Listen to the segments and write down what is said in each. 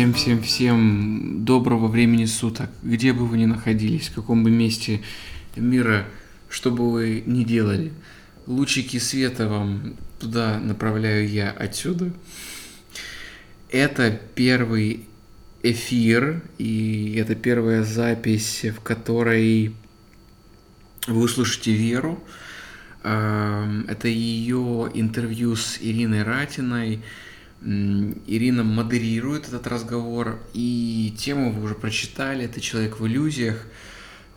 Всем-всем-всем доброго времени суток, где бы вы ни находились, в каком бы месте мира, что бы вы ни делали. Лучики света вам туда направляю я отсюда. Это первый эфир, и это первая запись, в которой вы услышите Веру. Это ее интервью с Ириной Ратиной. Ирина модерирует этот разговор, и тему вы уже прочитали, это «Человек в иллюзиях».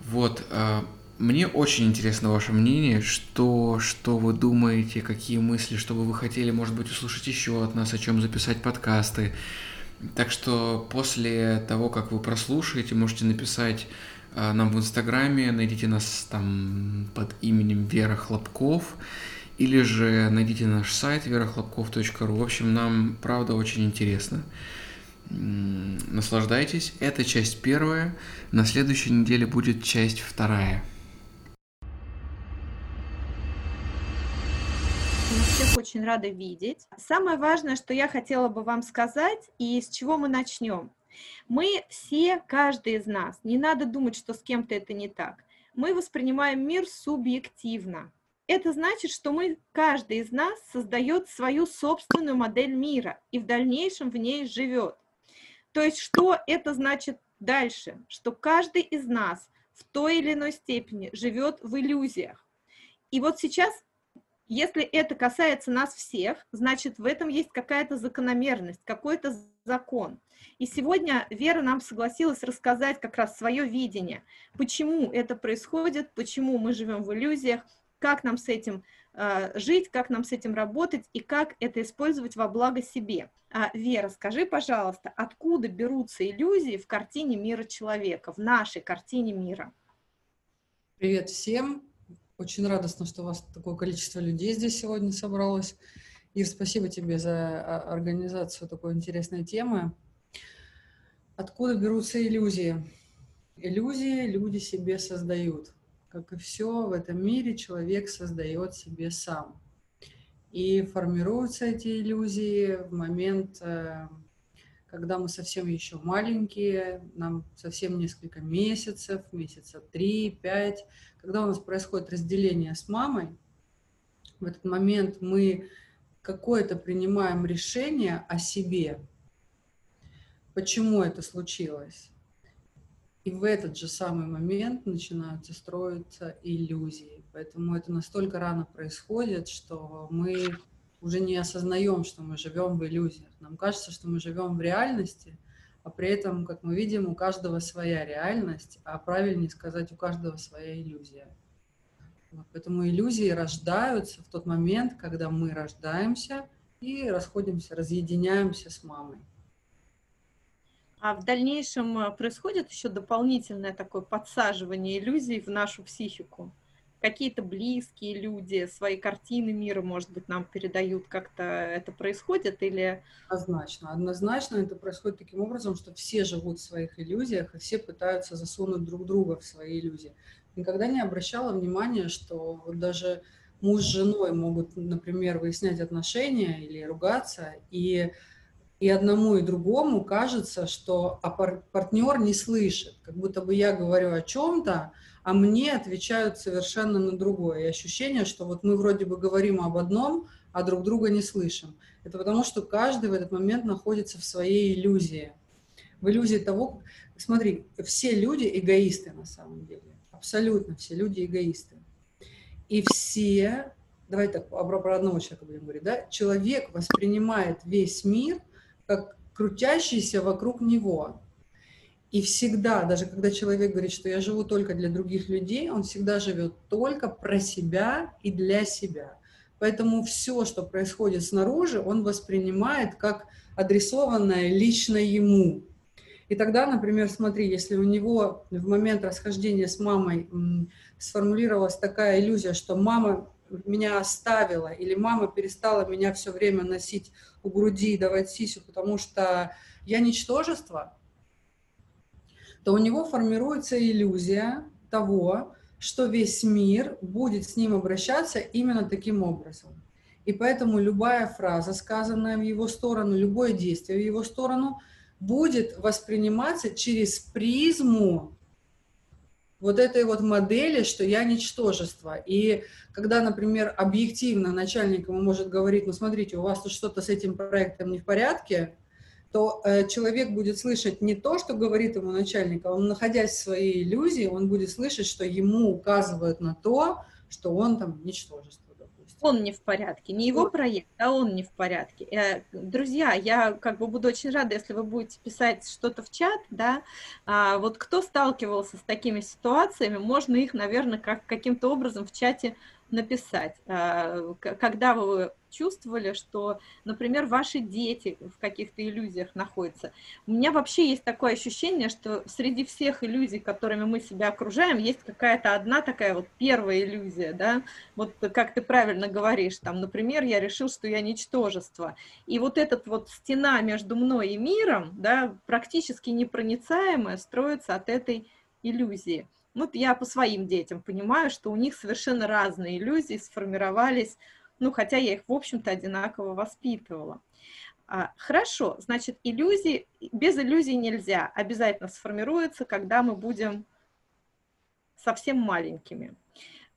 Вот, а, мне очень интересно ваше мнение, что, что вы думаете, какие мысли, что бы вы хотели, может быть, услышать еще от нас, о чем записать подкасты. Так что после того, как вы прослушаете, можете написать а, нам в Инстаграме, найдите нас там под именем Вера Хлопков, или же найдите наш сайт верохлопков.ру. В общем, нам правда очень интересно. Наслаждайтесь. Это часть первая. На следующей неделе будет часть вторая. Всех очень рады видеть. Самое важное, что я хотела бы вам сказать и с чего мы начнем. Мы все, каждый из нас, не надо думать, что с кем-то это не так. Мы воспринимаем мир субъективно. Это значит, что мы, каждый из нас создает свою собственную модель мира и в дальнейшем в ней живет. То есть что это значит дальше? Что каждый из нас в той или иной степени живет в иллюзиях. И вот сейчас если это касается нас всех, значит, в этом есть какая-то закономерность, какой-то закон. И сегодня Вера нам согласилась рассказать как раз свое видение, почему это происходит, почему мы живем в иллюзиях, как нам с этим э, жить, как нам с этим работать и как это использовать во благо себе. А, Вера, скажи, пожалуйста, откуда берутся иллюзии в картине мира человека, в нашей картине мира? Привет всем! Очень радостно, что у вас такое количество людей здесь сегодня собралось. Ир, спасибо тебе за а, организацию такой интересной темы. Откуда берутся иллюзии? Иллюзии люди себе создают. Как и все в этом мире, человек создает себе сам. И формируются эти иллюзии в момент, э, когда мы совсем еще маленькие, нам совсем несколько месяцев, месяца три, пять, когда у нас происходит разделение с мамой, в этот момент мы какое-то принимаем решение о себе. Почему это случилось? И в этот же самый момент начинаются строиться иллюзии. Поэтому это настолько рано происходит, что мы уже не осознаем, что мы живем в иллюзиях. Нам кажется, что мы живем в реальности, а при этом, как мы видим, у каждого своя реальность, а правильнее сказать, у каждого своя иллюзия. Поэтому иллюзии рождаются в тот момент, когда мы рождаемся и расходимся, разъединяемся с мамой. А в дальнейшем э, происходит еще дополнительное такое подсаживание иллюзий в нашу психику. Какие-то близкие люди, свои картины мира, может быть, нам передают, как-то это происходит или... Однозначно. Однозначно это происходит таким образом, что все живут в своих иллюзиях, и все пытаются засунуть друг друга в свои иллюзии. Никогда не обращала внимания, что вот даже муж с женой могут, например, выяснять отношения или ругаться, и и одному и другому кажется, что а партнер не слышит, как будто бы я говорю о чем-то, а мне отвечают совершенно на другое. И ощущение, что вот мы вроде бы говорим об одном, а друг друга не слышим. Это потому, что каждый в этот момент находится в своей иллюзии. В иллюзии того, смотри, все люди эгоисты на самом деле. Абсолютно все люди эгоисты. И все, давай так, про одного человека будем говорить, да, человек воспринимает весь мир – как крутящийся вокруг него. И всегда, даже когда человек говорит, что я живу только для других людей, он всегда живет только про себя и для себя. Поэтому все, что происходит снаружи, он воспринимает как адресованное лично ему. И тогда, например, смотри, если у него в момент расхождения с мамой сформулировалась такая иллюзия, что мама меня оставила, или мама перестала меня все время носить у груди и давать сисю, потому что я ничтожество, то у него формируется иллюзия того, что весь мир будет с ним обращаться именно таким образом. И поэтому любая фраза, сказанная в его сторону, любое действие в его сторону, будет восприниматься через призму вот этой вот модели, что я ничтожество. И когда, например, объективно начальник ему может говорить, ну смотрите, у вас тут что-то с этим проектом не в порядке, то э, человек будет слышать не то, что говорит ему начальник, а он, находясь в своей иллюзии, он будет слышать, что ему указывают на то, что он там ничтожество он не в порядке, не его проект, а он не в порядке. Э, друзья, я как бы буду очень рада, если вы будете писать что-то в чат, да, а, вот кто сталкивался с такими ситуациями, можно их, наверное, как, каким-то образом в чате написать, а, когда вы чувствовали, что, например, ваши дети в каких-то иллюзиях находятся. У меня вообще есть такое ощущение, что среди всех иллюзий, которыми мы себя окружаем, есть какая-то одна такая вот первая иллюзия, да, вот как ты правильно говоришь, там, например, я решил, что я ничтожество, и вот эта вот стена между мной и миром, да, практически непроницаемая, строится от этой иллюзии. Вот я по своим детям понимаю, что у них совершенно разные иллюзии сформировались ну, хотя я их, в общем-то, одинаково воспитывала. А, хорошо, значит, иллюзии, без иллюзий нельзя, обязательно сформируется, когда мы будем совсем маленькими.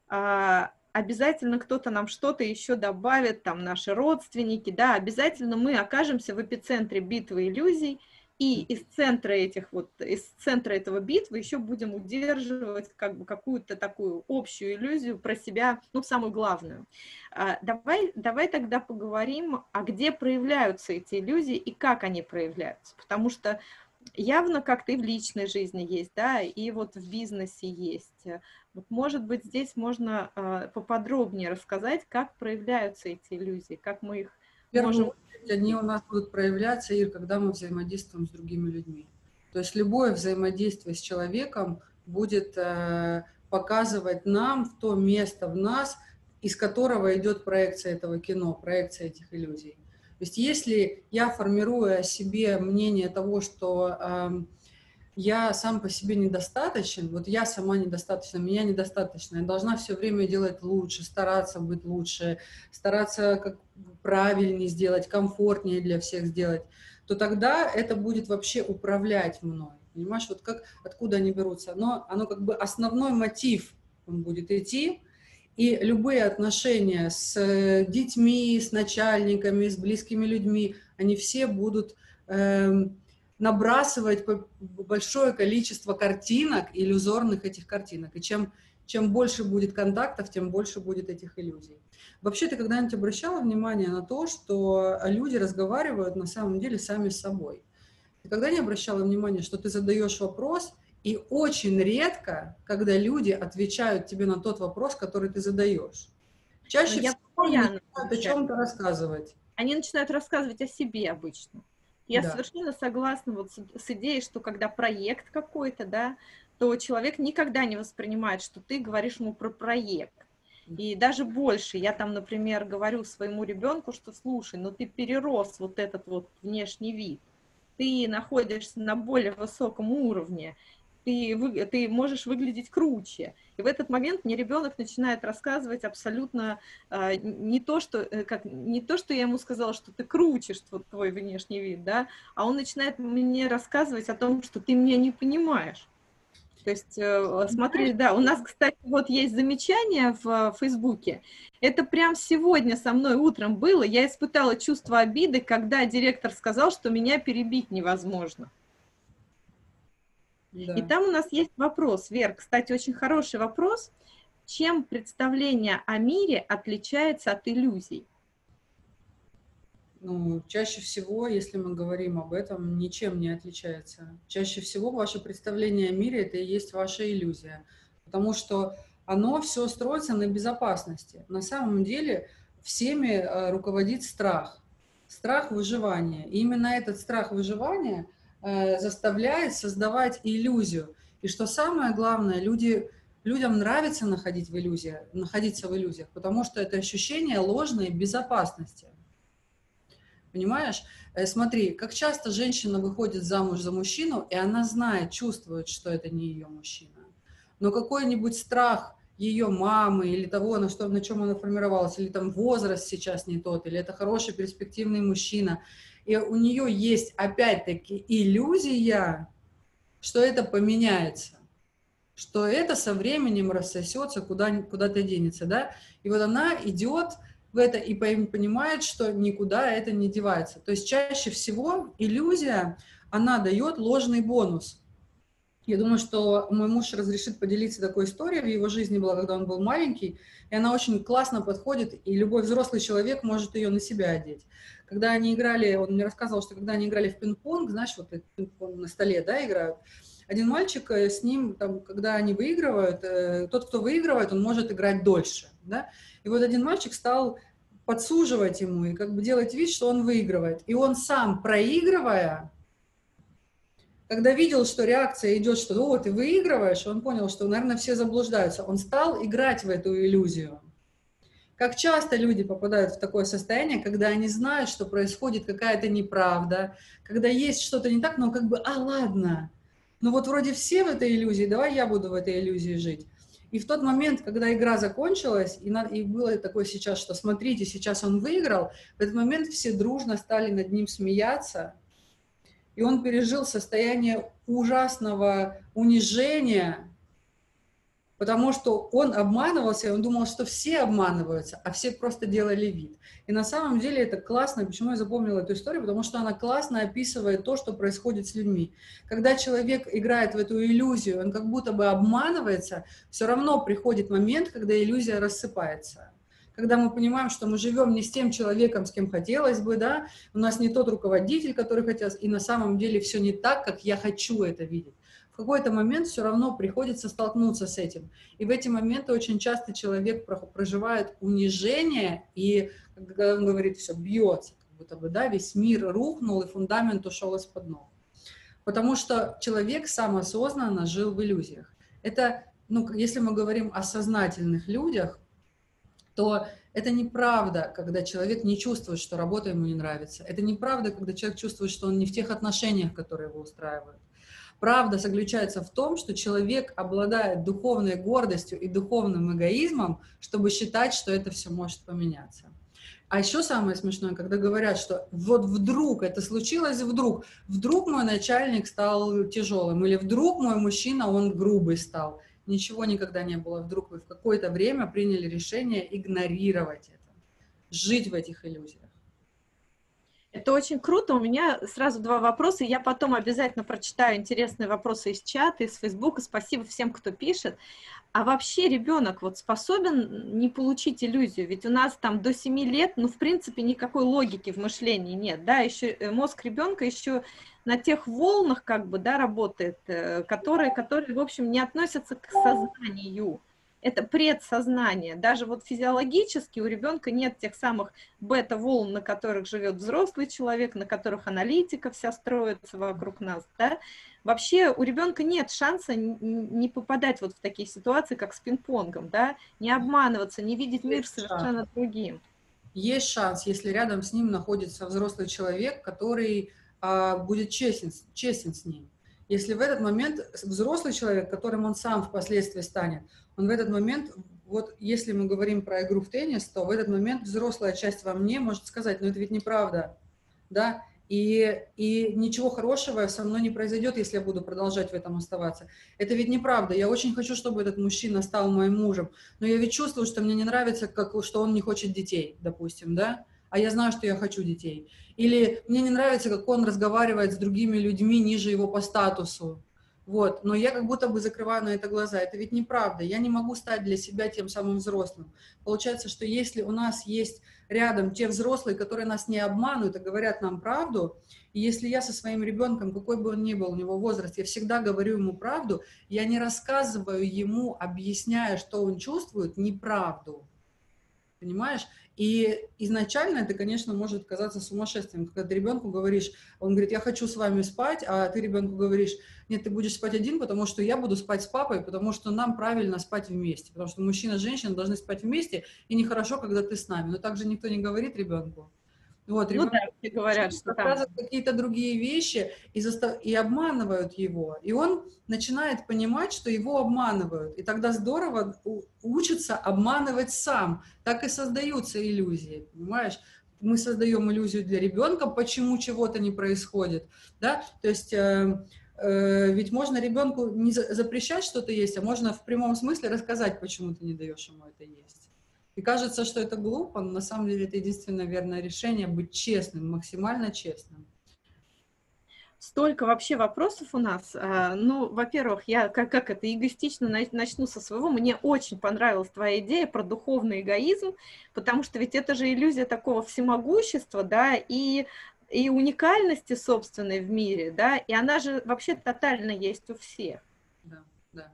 А, обязательно кто-то нам что-то еще добавит, там наши родственники, да, обязательно мы окажемся в эпицентре битвы иллюзий – и из центра этих вот, из центра этого битвы еще будем удерживать как бы какую-то такую общую иллюзию про себя, ну, самую главную. А, давай, давай тогда поговорим, а где проявляются эти иллюзии и как они проявляются, потому что явно как-то и в личной жизни есть, да, и вот в бизнесе есть. Вот, может быть, здесь можно э, поподробнее рассказать, как проявляются эти иллюзии, как мы их можем они у нас будут проявляться, Ир, когда мы взаимодействуем с другими людьми. То есть любое взаимодействие с человеком будет э, показывать нам в то место в нас, из которого идет проекция этого кино, проекция этих иллюзий. То есть если я формирую о себе мнение того, что э, я сам по себе недостаточен, вот я сама недостаточна, меня недостаточно, я должна все время делать лучше, стараться быть лучше, стараться как правильнее сделать, комфортнее для всех сделать, то тогда это будет вообще управлять мной. Понимаешь, вот как, откуда они берутся? Но оно как бы основной мотив он будет идти, и любые отношения с детьми, с начальниками, с близкими людьми, они все будут... Э, набрасывать большое количество картинок, иллюзорных этих картинок. И чем, чем больше будет контактов, тем больше будет этих иллюзий. Вообще, ты когда-нибудь обращала внимание на то, что люди разговаривают на самом деле сами с собой? Ты когда не обращала внимания, что ты задаешь вопрос, и очень редко, когда люди отвечают тебе на тот вопрос, который ты задаешь. Чаще всего они начинают о чем-то рассказывать. Они начинают рассказывать о себе обычно. Я да. совершенно согласна вот с, с идеей, что когда проект какой-то, да, то человек никогда не воспринимает, что ты говоришь ему про проект. И даже больше, я там, например, говорю своему ребенку, что слушай, ну ты перерос вот этот вот внешний вид, ты находишься на более высоком уровне, ты, ты можешь выглядеть круче. И в этот момент мне ребенок начинает рассказывать абсолютно э, не, то, что, э, как, не то, что я ему сказала, что ты круче, что твой внешний вид, да, а он начинает мне рассказывать о том, что ты меня не понимаешь. То есть, э, смотри, да, у нас, кстати, вот есть замечание в э, Фейсбуке. Это прям сегодня со мной утром было. Я испытала чувство обиды, когда директор сказал, что меня перебить невозможно. Да. И там у нас есть вопрос, Вер, кстати, очень хороший вопрос. Чем представление о мире отличается от иллюзий? Ну, чаще всего, если мы говорим об этом, ничем не отличается. Чаще всего ваше представление о мире – это и есть ваша иллюзия, потому что оно все строится на безопасности. На самом деле всеми э, руководит страх, страх выживания. И именно этот страх выживания – заставляет создавать иллюзию. И что самое главное, люди, людям нравится находить в иллюзиях, находиться в иллюзиях, потому что это ощущение ложной безопасности. Понимаешь? Э, смотри, как часто женщина выходит замуж за мужчину, и она знает, чувствует, что это не ее мужчина. Но какой-нибудь страх ее мамы или того, на, что, на чем она формировалась, или там возраст сейчас не тот, или это хороший перспективный мужчина, и у нее есть опять-таки иллюзия, что это поменяется, что это со временем рассосется, куда, куда-то денется, да, и вот она идет в это и понимает, что никуда это не девается. То есть чаще всего иллюзия, она дает ложный бонус. Я думаю, что мой муж разрешит поделиться такой историей. В его жизни была, когда он был маленький, и она очень классно подходит, и любой взрослый человек может ее на себя одеть. Когда они играли, он мне рассказывал, что когда они играли в пинг-понг, знаешь, вот пинг-понг на столе, да, играют, один мальчик э, с ним, там, когда они выигрывают, э, тот, кто выигрывает, он может играть дольше, да, и вот один мальчик стал подсуживать ему и как бы делать вид, что он выигрывает. И он сам, проигрывая, когда видел, что реакция идет, что «О, ты выигрываешь», он понял, что, наверное, все заблуждаются. Он стал играть в эту иллюзию. Как часто люди попадают в такое состояние, когда они знают, что происходит какая-то неправда, когда есть что-то не так, но как бы «А, ладно, ну вот вроде все в этой иллюзии, давай я буду в этой иллюзии жить». И в тот момент, когда игра закончилась, и, на, и было такое сейчас, что смотрите, сейчас он выиграл, в этот момент все дружно стали над ним смеяться, и он пережил состояние ужасного унижения, потому что он обманывался, и он думал, что все обманываются, а все просто делали вид. И на самом деле это классно. Почему я запомнила эту историю? Потому что она классно описывает то, что происходит с людьми. Когда человек играет в эту иллюзию, он как будто бы обманывается, все равно приходит момент, когда иллюзия рассыпается когда мы понимаем, что мы живем не с тем человеком, с кем хотелось бы, да, у нас не тот руководитель, который хотел, и на самом деле все не так, как я хочу это видеть в какой-то момент все равно приходится столкнуться с этим. И в эти моменты очень часто человек проживает унижение, и, когда он говорит, все бьется, как будто бы, да, весь мир рухнул, и фундамент ушел из-под ног. Потому что человек сам осознанно жил в иллюзиях. Это, ну, если мы говорим о сознательных людях, то это неправда, когда человек не чувствует, что работа ему не нравится. Это неправда, когда человек чувствует, что он не в тех отношениях, которые его устраивают. Правда заключается в том, что человек обладает духовной гордостью и духовным эгоизмом, чтобы считать, что это все может поменяться. А еще самое смешное, когда говорят, что вот вдруг это случилось, вдруг, вдруг мой начальник стал тяжелым, или вдруг мой мужчина, он грубый стал. Ничего никогда не было. Вдруг вы в какое-то время приняли решение игнорировать это, жить в этих иллюзиях. Это очень круто. У меня сразу два вопроса. Я потом обязательно прочитаю интересные вопросы из чата, из Фейсбука. Спасибо всем, кто пишет. А вообще ребенок вот способен не получить иллюзию? Ведь у нас там до 7 лет, ну, в принципе, никакой логики в мышлении нет, да, еще э, мозг ребенка еще на тех волнах как бы, да, работает, э, которые, которые, в общем, не относятся к сознанию это предсознание. Даже вот физиологически у ребенка нет тех самых бета-волн, на которых живет взрослый человек, на которых аналитика вся строится вокруг нас. Да? Вообще у ребенка нет шанса не попадать вот в такие ситуации, как с пинг-понгом, да? не обманываться, не видеть мир совершенно другим. Есть шанс, если рядом с ним находится взрослый человек, который будет честен, честен с ним. Если в этот момент взрослый человек, которым он сам впоследствии станет, он в этот момент, вот если мы говорим про игру в теннис, то в этот момент взрослая часть во мне может сказать, ну это ведь неправда, да, и, и ничего хорошего со мной не произойдет, если я буду продолжать в этом оставаться. Это ведь неправда. Я очень хочу, чтобы этот мужчина стал моим мужем, но я ведь чувствую, что мне не нравится, как, что он не хочет детей, допустим, да, а я знаю, что я хочу детей. Или мне не нравится, как он разговаривает с другими людьми ниже его по статусу. Вот, но я как будто бы закрываю на это глаза. Это ведь неправда. Я не могу стать для себя тем самым взрослым. Получается, что если у нас есть рядом те взрослые, которые нас не обманывают и говорят нам правду, и если я со своим ребенком, какой бы он ни был, у него возраст, я всегда говорю ему правду, я не рассказываю ему, объясняя, что он чувствует, неправду. Понимаешь? И изначально это, конечно, может казаться сумасшествием, когда ты ребенку говоришь, он говорит, я хочу с вами спать, а ты ребенку говоришь, нет, ты будешь спать один, потому что я буду спать с папой, потому что нам правильно спать вместе, потому что мужчина и женщина должны спать вместе, и нехорошо, когда ты с нами. Но также никто не говорит ребенку. Вот, ну да, все говорят, что там... какие-то другие вещи и, застав... и обманывают его. И он начинает понимать, что его обманывают. И тогда здорово учится обманывать сам. Так и создаются иллюзии, понимаешь? мы создаем иллюзию для ребенка, почему чего-то не происходит, да, то есть э, э, ведь можно ребенку не запрещать что-то есть, а можно в прямом смысле рассказать, почему ты не даешь ему это есть. И кажется, что это глупо, но на самом деле это единственное верное решение быть честным, максимально честным. Столько вообще вопросов у нас. А, ну, во-первых, я как, как это эгоистично начну со своего. Мне очень понравилась твоя идея про духовный эгоизм, потому что ведь это же иллюзия такого всемогущества, да, и и уникальности собственной в мире, да, и она же вообще тотально есть у всех. Да, да,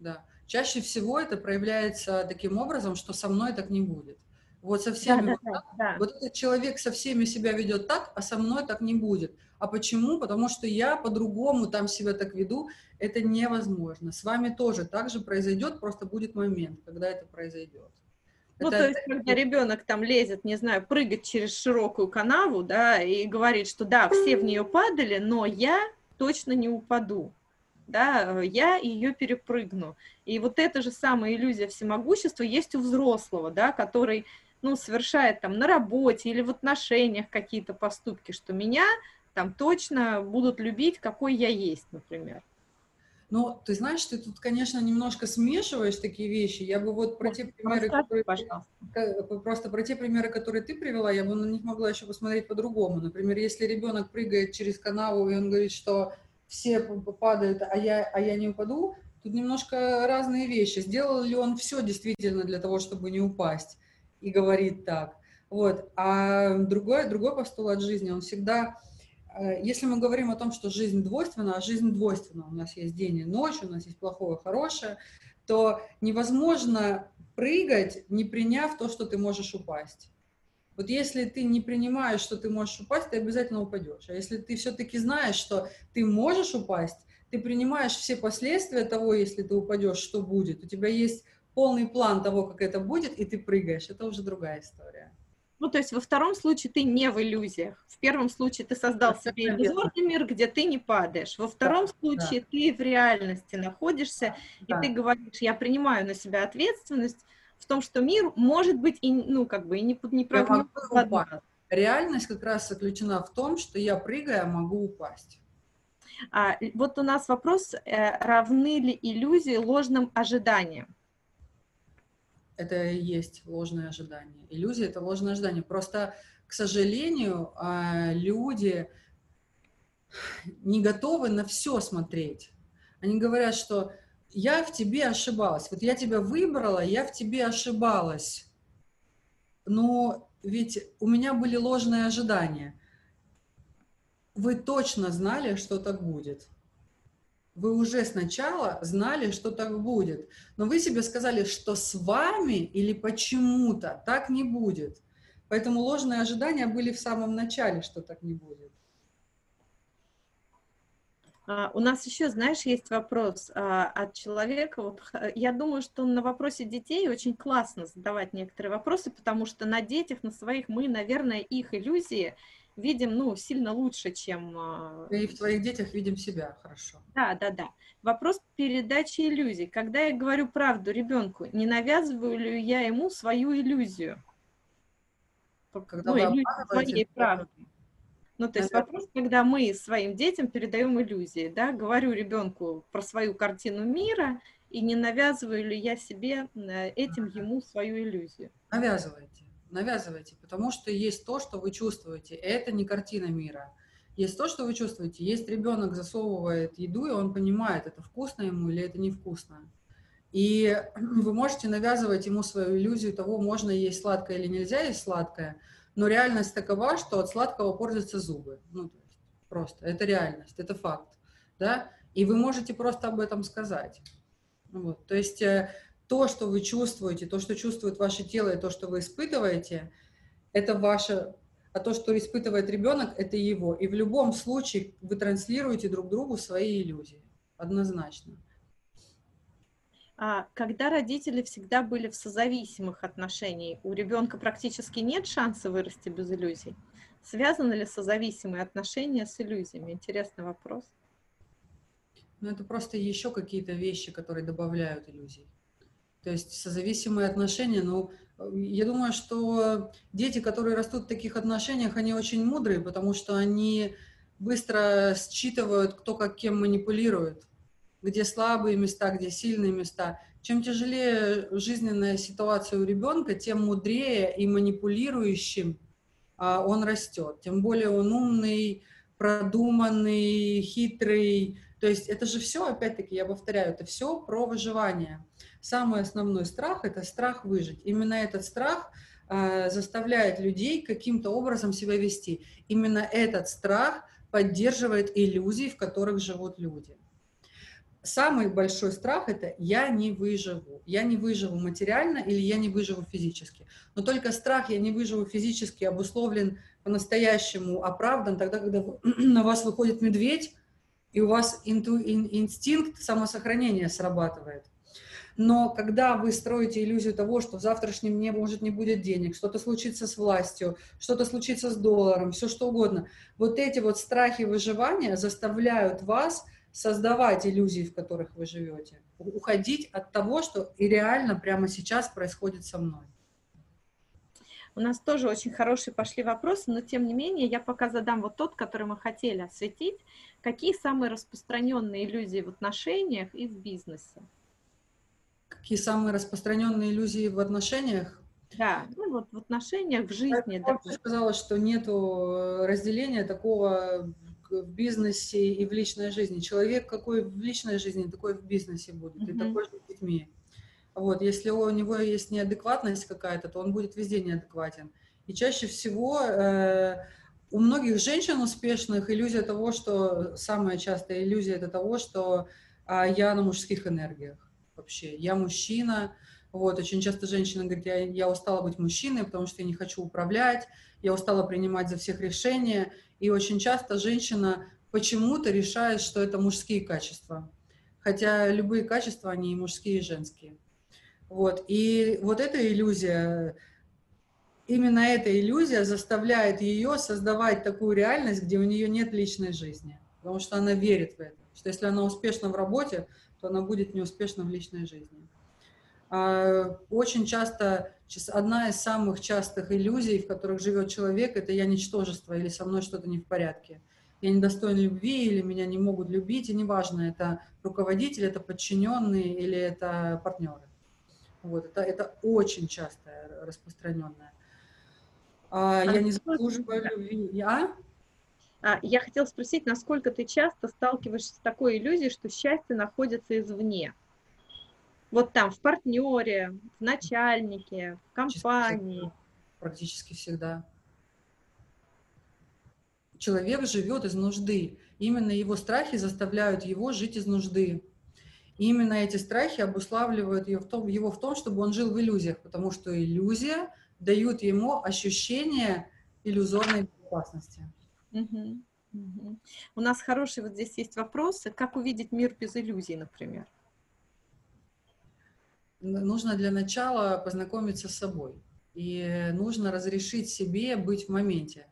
да. Чаще всего это проявляется таким образом, что со мной так не будет. Вот со всеми да, вот, да, да. вот этот человек со всеми себя ведет так, а со мной так не будет. А почему? Потому что я по-другому там себя так веду. Это невозможно. С вами тоже так же произойдет, просто будет момент, когда это произойдет. Ну, это, то есть, когда ребенок там лезет, не знаю, прыгать через широкую канаву, да, и говорит, что да, все в нее падали, но я точно не упаду, да, я ее перепрыгну. И вот эта же самая иллюзия всемогущества есть у взрослого, да, который, ну, совершает там на работе или в отношениях какие-то поступки, что меня там точно будут любить, какой я есть, например. Ну, ты знаешь, ты тут, конечно, немножко смешиваешь такие вещи. Я бы вот про те примеры, которые, просто про те примеры, которые ты привела, я бы на них могла еще посмотреть по-другому. Например, если ребенок прыгает через канаву, и он говорит, что все падают, а я, а я не упаду, тут немножко разные вещи. Сделал ли он все действительно для того, чтобы не упасть, и говорит так. Вот. А другой, другой постулат жизни, он всегда Э, если мы говорим о том, что жизнь двойственна, а жизнь двойственна, у нас есть день и ночь, у нас есть плохое хорошее, то невозможно прыгать, не приняв то, что ты можешь упасть. Вот если ты не принимаешь, что ты можешь упасть, ты обязательно упадешь. А если ты все-таки знаешь, что ты можешь упасть, ты принимаешь все последствия того, если ты упадешь, что будет. У тебя есть полный план того, как это будет, и ты прыгаешь. Это уже другая история. Ну, то есть во втором случае ты не в иллюзиях. В первом случае ты создал да, себе иллюзорный мир, где ты не падаешь. Во втором да, случае да. ты в реальности находишься, да. и ты говоришь, я принимаю на себя ответственность том, что мир может быть и, ну, как бы, и не, не прогнется Реальность как раз заключена в том, что я прыгая могу упасть. А, вот у нас вопрос, э, равны ли иллюзии ложным ожиданиям? это и есть ложное ожидание. Иллюзия — это ложное ожидание. Просто, к сожалению, а, люди не готовы на все смотреть. Они говорят, что я в тебе ошибалась. Вот я тебя выбрала, я в тебе ошибалась. Но ведь у меня были ложные ожидания. Вы точно знали, что так будет вы уже сначала знали, что так будет. Но вы себе сказали, что с вами или почему-то так не будет. Поэтому ложные ожидания были в самом начале, что так не будет. А, у нас еще, знаешь, есть вопрос а, от человека. Вот, я думаю, что на вопросе детей очень классно задавать некоторые вопросы, потому что на детях, на своих мы, наверное, их иллюзии видим, ну, сильно лучше, чем... А, И в твоих детях видим себя хорошо. Да, да, да. Вопрос передачи иллюзий. Когда я говорю правду ребенку, не навязываю ли я ему свою иллюзию? Когда ну, иллюзию своей правды. Ну, то есть вопрос, когда мы своим детям передаем иллюзии, да, говорю ребенку про свою картину мира, и не навязываю ли я себе э, этим ему свою иллюзию? Навязывайте навязывайте, потому что есть то, что вы чувствуете. Это не картина мира. Есть то, что вы чувствуете. Есть ребенок засовывает еду, и он понимает, это вкусно ему или это невкусно. И вы можете навязывать ему свою иллюзию того, можно есть сладкое или нельзя есть сладкое, но реальность такова, что от сладкого портятся зубы. Ну, просто. Это реальность, это факт. Да? И вы можете просто об этом сказать. Вот. То есть э, то, что вы чувствуете, то, что чувствует ваше тело, и то, что вы испытываете, это ваше, а то, что испытывает ребенок, это его. И в любом случае вы транслируете друг другу свои иллюзии. Однозначно. А когда родители всегда были в созависимых отношениях, у ребенка практически нет шанса вырасти без иллюзий. Связаны ли созависимые отношения с иллюзиями? Интересный вопрос. Ну, это просто еще какие-то вещи, которые добавляют иллюзий. То есть созависимые отношения, ну, Я думаю, что дети, которые растут в таких отношениях, они очень мудрые, потому что они быстро считывают, кто как кем манипулирует, где слабые места, где сильные места. Чем тяжелее жизненная ситуация у ребенка, тем мудрее и манипулирующим а, он растет. Тем более он умный, продуманный, хитрый. То есть это же все, опять-таки, я повторяю, это все про выживание. Самый основной страх – это страх выжить. Именно этот страх э, заставляет людей каким-то образом себя вести. Именно этот страх поддерживает иллюзии, в которых живут люди. Самый большой страх – это «я не выживу». Я не выживу материально или я не выживу физически. Но только страх «я не выживу физически» обусловлен по-настоящему, оправдан тогда, когда на вас выходит медведь, и у вас инту, ин, инстинкт самосохранения срабатывает – но когда вы строите иллюзию того, что в завтрашнем дне может не будет денег, что-то случится с властью, что-то случится с долларом, все что угодно, вот эти вот страхи выживания заставляют вас создавать иллюзии, в которых вы живете, уходить от того, что и реально прямо сейчас происходит со мной. У нас тоже очень хорошие пошли вопросы, но тем не менее я пока задам вот тот, который мы хотели осветить. Какие самые распространенные иллюзии в отношениях и в бизнесе? Какие самые распространенные иллюзии в отношениях? Да, ну вот в отношениях, в жизни. Я да. сказала, что нет э, разделения такого в бизнесе и в личной жизни. Человек какой в личной жизни, такой в бизнесе будет, mm-hmm. и такой же с детьми. Вот, если у него есть неадекватность какая-то, то он будет везде неадекватен. И чаще всего э, у многих женщин успешных иллюзия того, что самая частая иллюзия это того, что э, я на мужских энергиях вообще. Я мужчина, вот, очень часто женщина говорит, я, я устала быть мужчиной, потому что я не хочу управлять, я устала принимать за всех решения, и очень часто женщина почему-то решает, что это мужские качества, хотя любые качества, они и мужские, и женские. Вот, и вот эта иллюзия, именно эта иллюзия заставляет ее создавать такую реальность, где у нее нет личной жизни, потому что она верит в это, что если она успешна в работе, то она будет неуспешна в личной жизни. А, очень часто, одна из самых частых иллюзий, в которых живет человек, это я ничтожество или со мной что-то не в порядке. Я недостоин любви или меня не могут любить, и неважно, это руководитель, это подчиненные или это партнеры. Вот, это, это очень частое, распространенное. А, я не заслуживаю любви. Я? А, я хотела спросить, насколько ты часто сталкиваешься с такой иллюзией, что счастье находится извне? Вот там, в партнере, в начальнике, в компании. Практически всегда. Человек живет из нужды. Именно его страхи заставляют его жить из нужды. И именно эти страхи обуславливают его в, том, его в том, чтобы он жил в иллюзиях, потому что иллюзия дают ему ощущение иллюзорной безопасности. Угу. Угу. У нас хорошие вот здесь есть вопросы. Как увидеть мир без иллюзий, например? Нужно для начала познакомиться с собой. И нужно разрешить себе быть в моменте.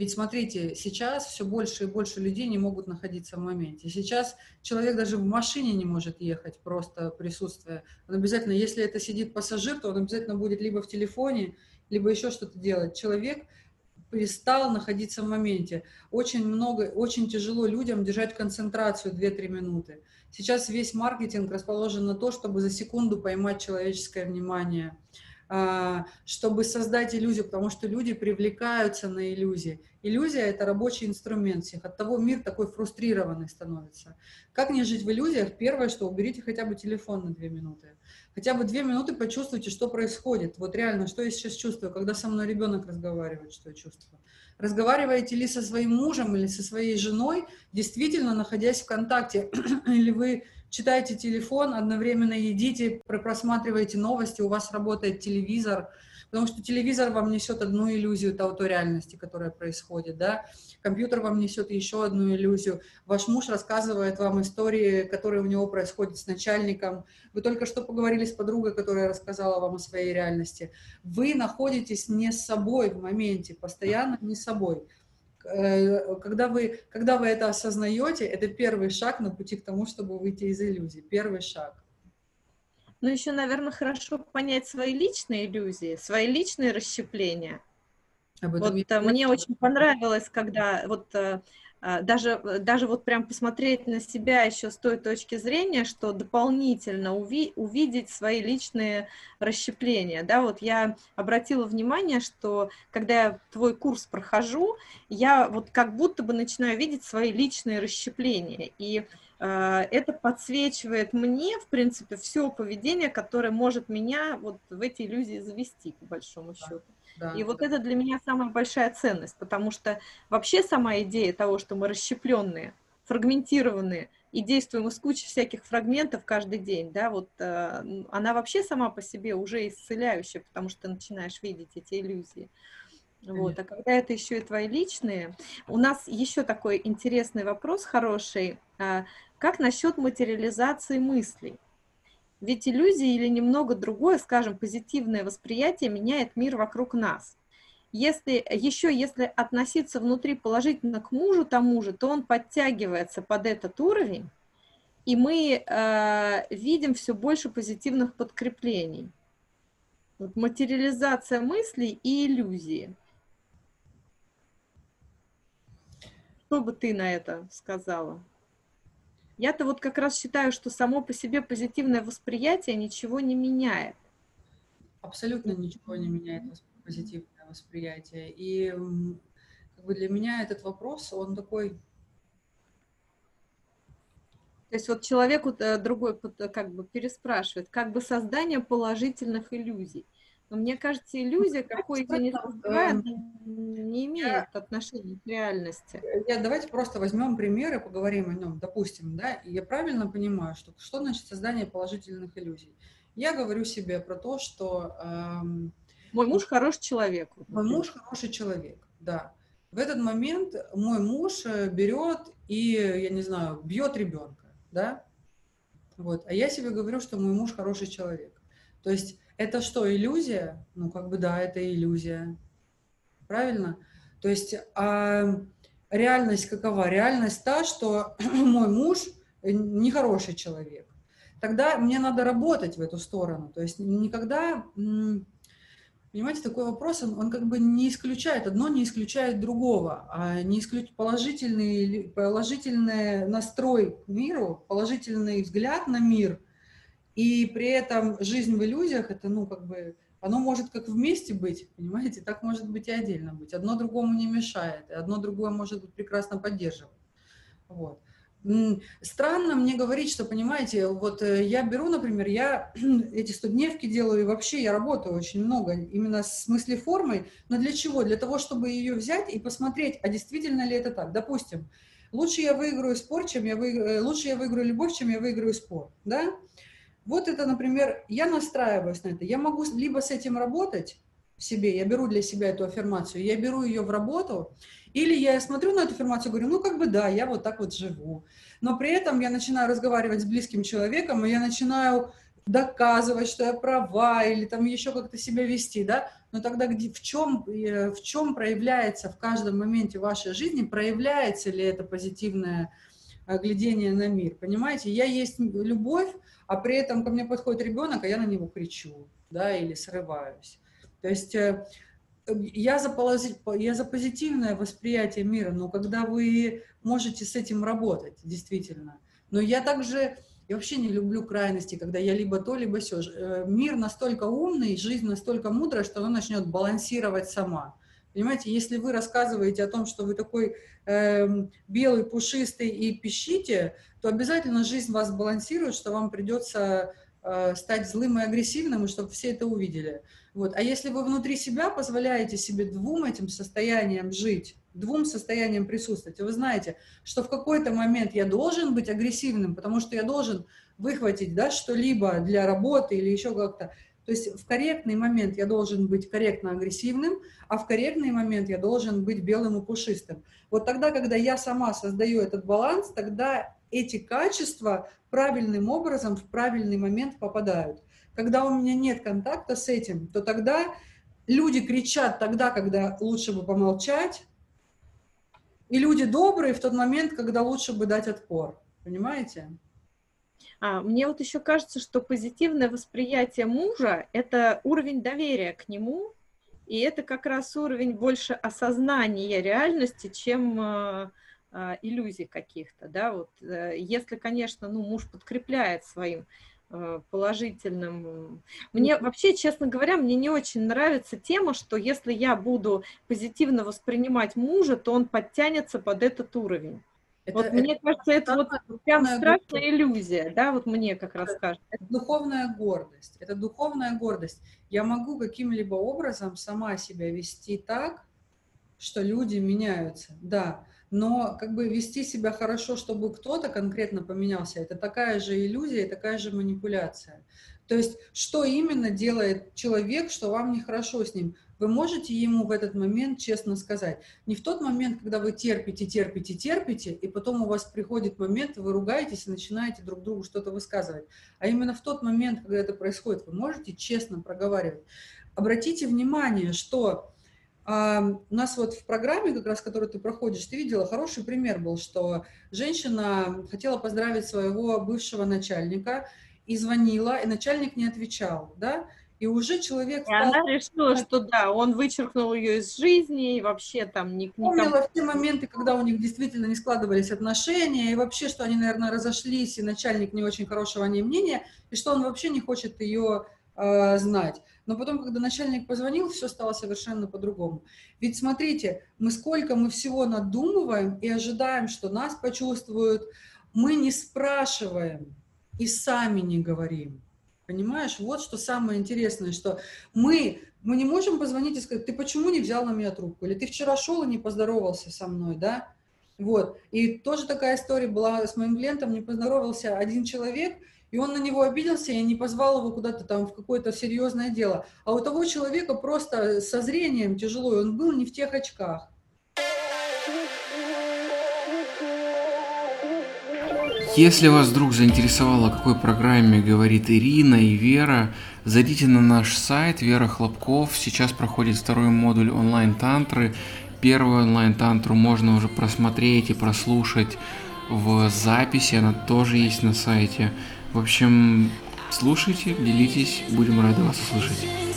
Ведь смотрите, сейчас все больше и больше людей не могут находиться в моменте. Сейчас человек даже в машине не может ехать, просто присутствуя. Он обязательно, если это сидит пассажир, то он обязательно будет либо в телефоне, либо еще что-то делать. Человек перестал находиться в моменте. Очень много, очень тяжело людям держать концентрацию 2-3 минуты. Сейчас весь маркетинг расположен на то, чтобы за секунду поймать человеческое внимание, чтобы создать иллюзию, потому что люди привлекаются на иллюзии. Иллюзия – это рабочий инструмент всех. От того мир такой фрустрированный становится. Как не жить в иллюзиях? Первое, что уберите хотя бы телефон на 2 минуты. Хотя бы две минуты почувствуйте, что происходит. Вот реально, что я сейчас чувствую, когда со мной ребенок разговаривает, что я чувствую. Разговариваете ли со своим мужем или со своей женой, действительно находясь в контакте, или вы читаете телефон, одновременно едите, просматриваете новости, у вас работает телевизор, потому что телевизор вам несет одну иллюзию того, той реальности, которая происходит, да, компьютер вам несет еще одну иллюзию, ваш муж рассказывает вам истории, которые у него происходят с начальником, вы только что поговорили с подругой, которая рассказала вам о своей реальности, вы находитесь не с собой в моменте, постоянно не с собой, когда вы, когда вы это осознаете, это первый шаг на пути к тому, чтобы выйти из иллюзии. Первый шаг. Ну, еще, наверное, хорошо понять свои личные иллюзии, свои личные расщепления. Об этом вот э, мне очень понравилось, когда вот э, даже, э, даже вот прям посмотреть на себя еще с той точки зрения, что дополнительно уви, увидеть свои личные расщепления, да, вот я обратила внимание, что когда я твой курс прохожу, я вот как будто бы начинаю видеть свои личные расщепления, и э, это подсвечивает мне, в принципе, все поведение, которое может меня вот в эти иллюзии завести, по большому счету. Да. И вот это для меня самая большая ценность, потому что вообще сама идея того, что мы расщепленные, фрагментированные и действуем из кучи всяких фрагментов каждый день, да, вот э, она вообще сама по себе уже исцеляющая, потому что ты начинаешь видеть эти иллюзии. Вот, а когда это еще и твои личные, у нас еще такой интересный вопрос хороший. А, как насчет материализации мыслей? Ведь иллюзии или немного другое, скажем, позитивное восприятие меняет мир вокруг нас. Если, еще если относиться внутри положительно к мужу тому же, то он подтягивается под этот уровень, и мы э, видим все больше позитивных подкреплений. Вот материализация мыслей и иллюзии. Что бы ты на это сказала? Я-то вот как раз считаю, что само по себе позитивное восприятие ничего не меняет. Абсолютно ничего не меняет позитивное восприятие. И как бы для меня этот вопрос, он такой... То есть вот человеку э, другой как бы переспрашивает, как бы создание положительных иллюзий. Но мне кажется, иллюзия, какой ее не называют, не имеет отношения к реальности. Я, давайте просто возьмем пример и поговорим о нем. Допустим, да, я правильно понимаю, что что значит создание положительных иллюзий? Я говорю себе про то, что... Эм, мой муж хороший человек. Мой муж хороший человек, да. В этот момент мой муж э, берет и, я не знаю, бьет ребенка, да? Вот. А я себе говорю, что мой муж хороший человек. То есть это что, иллюзия? Ну, как бы да, это иллюзия. Правильно? То есть а реальность какова? Реальность та, что мой муж нехороший человек. Тогда мне надо работать в эту сторону. То есть никогда, понимаете, такой вопрос, он, он как бы не исключает, одно не исключает другого, а не исключает положительный, положительный настрой к миру, положительный взгляд на мир – и при этом жизнь в иллюзиях, это, ну, как бы, оно может как вместе быть, понимаете, так может быть и отдельно быть. Одно другому не мешает, одно другое может быть прекрасно поддерживать. Вот. Странно мне говорить, что, понимаете, вот э, я беру, например, я эти студневки делаю, и вообще я работаю очень много, именно с мыслеформой, но для чего? Для того, чтобы ее взять и посмотреть, а действительно ли это так. Допустим, лучше я выиграю спор, чем я выиграю, э, лучше я выиграю любовь, чем я выиграю спор, да? Вот это, например, я настраиваюсь на это. Я могу либо с этим работать в себе, я беру для себя эту аффирмацию, я беру ее в работу, или я смотрю на эту аффирмацию и говорю, ну, как бы да, я вот так вот живу. Но при этом я начинаю разговаривать с близким человеком, и я начинаю доказывать, что я права, или там еще как-то себя вести, да, но тогда где, в, чем, э, в чем проявляется в каждом моменте вашей жизни, проявляется ли это позитивное э, глядение на мир, понимаете? Я есть любовь, а при этом ко мне подходит ребенок, а я на него кричу, да, или срываюсь. То есть э, я за, пози... я за позитивное восприятие мира, но когда вы можете с этим работать, действительно. Но я также, я вообще не люблю крайности, когда я либо то, либо все. Э, мир настолько умный, жизнь настолько мудрая, что она начнет балансировать сама. Понимаете, если вы рассказываете о том, что вы такой э, белый, пушистый и пищите, то обязательно жизнь вас балансирует, что вам придется э, стать злым и агрессивным, и чтобы все это увидели. Вот. А если вы внутри себя позволяете себе двум этим состояниям жить, двум состояниям присутствовать, вы знаете, что в какой-то момент я должен быть агрессивным, потому что я должен выхватить да, что-либо для работы или еще как-то, то есть в корректный момент я должен быть корректно агрессивным, а в корректный момент я должен быть белым и пушистым. Вот тогда, когда я сама создаю этот баланс, тогда эти качества правильным образом в правильный момент попадают. Когда у меня нет контакта с этим, то тогда люди кричат тогда, когда лучше бы помолчать, и люди добрые в тот момент, когда лучше бы дать отпор. Понимаете? А, мне вот еще кажется, что позитивное восприятие мужа – это уровень доверия к нему, и это как раз уровень больше осознания реальности, чем э, э, иллюзий каких-то, да, вот, э, если, конечно, ну, муж подкрепляет своим Э, положительным. Мне вообще, честно говоря, мне не очень нравится тема, что если я буду позитивно воспринимать мужа, то он подтянется под этот уровень. Это, вот это, мне кажется, это, это вот прям страшная гордость. иллюзия, да, вот мне как раз кажется. Это духовная гордость, это духовная гордость. Я могу каким-либо образом сама себя вести так, что люди меняются, да, но как бы вести себя хорошо, чтобы кто-то конкретно поменялся, это такая же иллюзия, такая же манипуляция. То есть, что именно делает человек, что вам нехорошо с ним? Вы можете ему в этот момент честно сказать. Не в тот момент, когда вы терпите, терпите, терпите, и потом у вас приходит момент, вы ругаетесь и начинаете друг другу что-то высказывать. А именно в тот момент, когда это происходит, вы можете честно проговаривать. Обратите внимание, что а, у нас вот в программе, как раз, которую ты проходишь, ты видела, хороший пример был, что женщина хотела поздравить своего бывшего начальника и звонила, и начальник не отвечал, да, и уже человек... И стал... она решила, что да, он вычеркнул ее из жизни, и вообще там... Не, Помнила все моменты, когда у них действительно не складывались отношения, и вообще, что они, наверное, разошлись, и начальник не очень хорошего о ней мнения, и что он вообще не хочет ее э, знать. Но потом, когда начальник позвонил, все стало совершенно по-другому. Ведь смотрите, мы сколько мы всего надумываем и ожидаем, что нас почувствуют, мы не спрашиваем и сами не говорим. Понимаешь, вот что самое интересное, что мы, мы не можем позвонить и сказать, ты почему не взял на меня трубку? Или ты вчера шел и не поздоровался со мной, да? Вот. И тоже такая история была с моим клиентом, не поздоровался один человек, и он на него обиделся и не позвал его куда-то там в какое-то серьезное дело. А у того человека просто со зрением тяжело, он был не в тех очках. Если вас вдруг заинтересовало, о какой программе говорит Ирина и Вера, зайдите на наш сайт Вера Хлопков. Сейчас проходит второй модуль онлайн-тантры. Первую онлайн-тантру можно уже просмотреть и прослушать в записи, она тоже есть на сайте. В общем, слушайте, делитесь, будем рады вас услышать.